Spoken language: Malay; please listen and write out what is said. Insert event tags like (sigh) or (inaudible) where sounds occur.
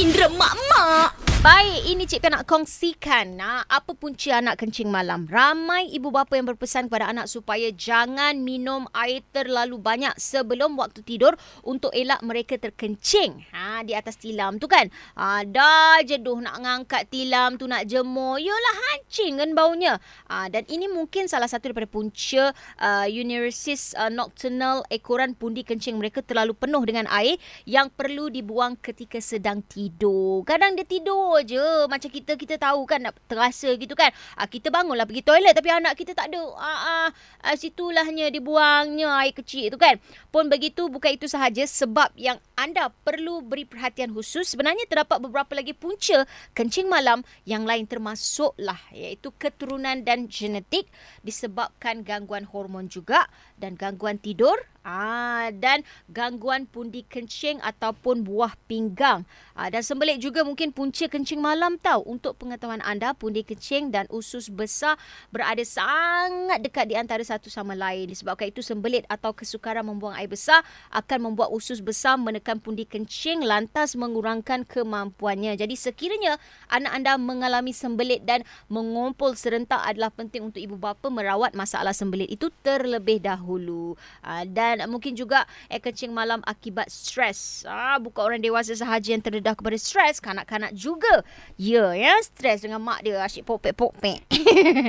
Indra Mak-Mak. Baik, ini Cik nak kongsikan nah, apa punca anak kencing malam. Ramai ibu bapa yang berpesan kepada anak supaya jangan minum air terlalu banyak sebelum waktu tidur untuk elak mereka terkencing. Ha, di atas tilam tu kan. Ha, dah jeduh nak ngangkat tilam tu nak jemur. Yolah hancing kan baunya. Ha, dan ini mungkin salah satu daripada punca uh, uniresis uh, nocturnal ekoran pundi kencing mereka terlalu penuh dengan air yang perlu dibuang ketika sedang tidur. Kadang dia tidur je macam kita kita tahu kan nak terasa gitu kan ah, kita bangunlah pergi toilet tapi anak kita tak ada ah, ah, ah, situlahnya dibuangnya air kecil tu kan pun begitu bukan itu sahaja sebab yang anda perlu beri perhatian khusus sebenarnya terdapat beberapa lagi punca kencing malam yang lain termasuklah iaitu keturunan dan genetik disebabkan gangguan hormon juga dan gangguan tidur Ah dan gangguan pundi kencing ataupun buah pinggang. Ah dan sembelit juga mungkin punca kencing malam tahu. Untuk pengetahuan anda, pundi kencing dan usus besar berada sangat dekat di antara satu sama lain. Disebabkan itu sembelit atau kesukaran membuang air besar akan membuat usus besar menekan pundi kencing lantas mengurangkan kemampuannya. Jadi sekiranya anak anda mengalami sembelit dan mengumpul serentak adalah penting untuk ibu bapa merawat masalah sembelit itu terlebih dahulu. Ah dan mungkin juga air kencing malam akibat stres. Ah, bukan orang dewasa sahaja yang terdedah kepada stres, kanak-kanak juga. Ya, ya, stres dengan mak dia asyik popek-popek. (laughs)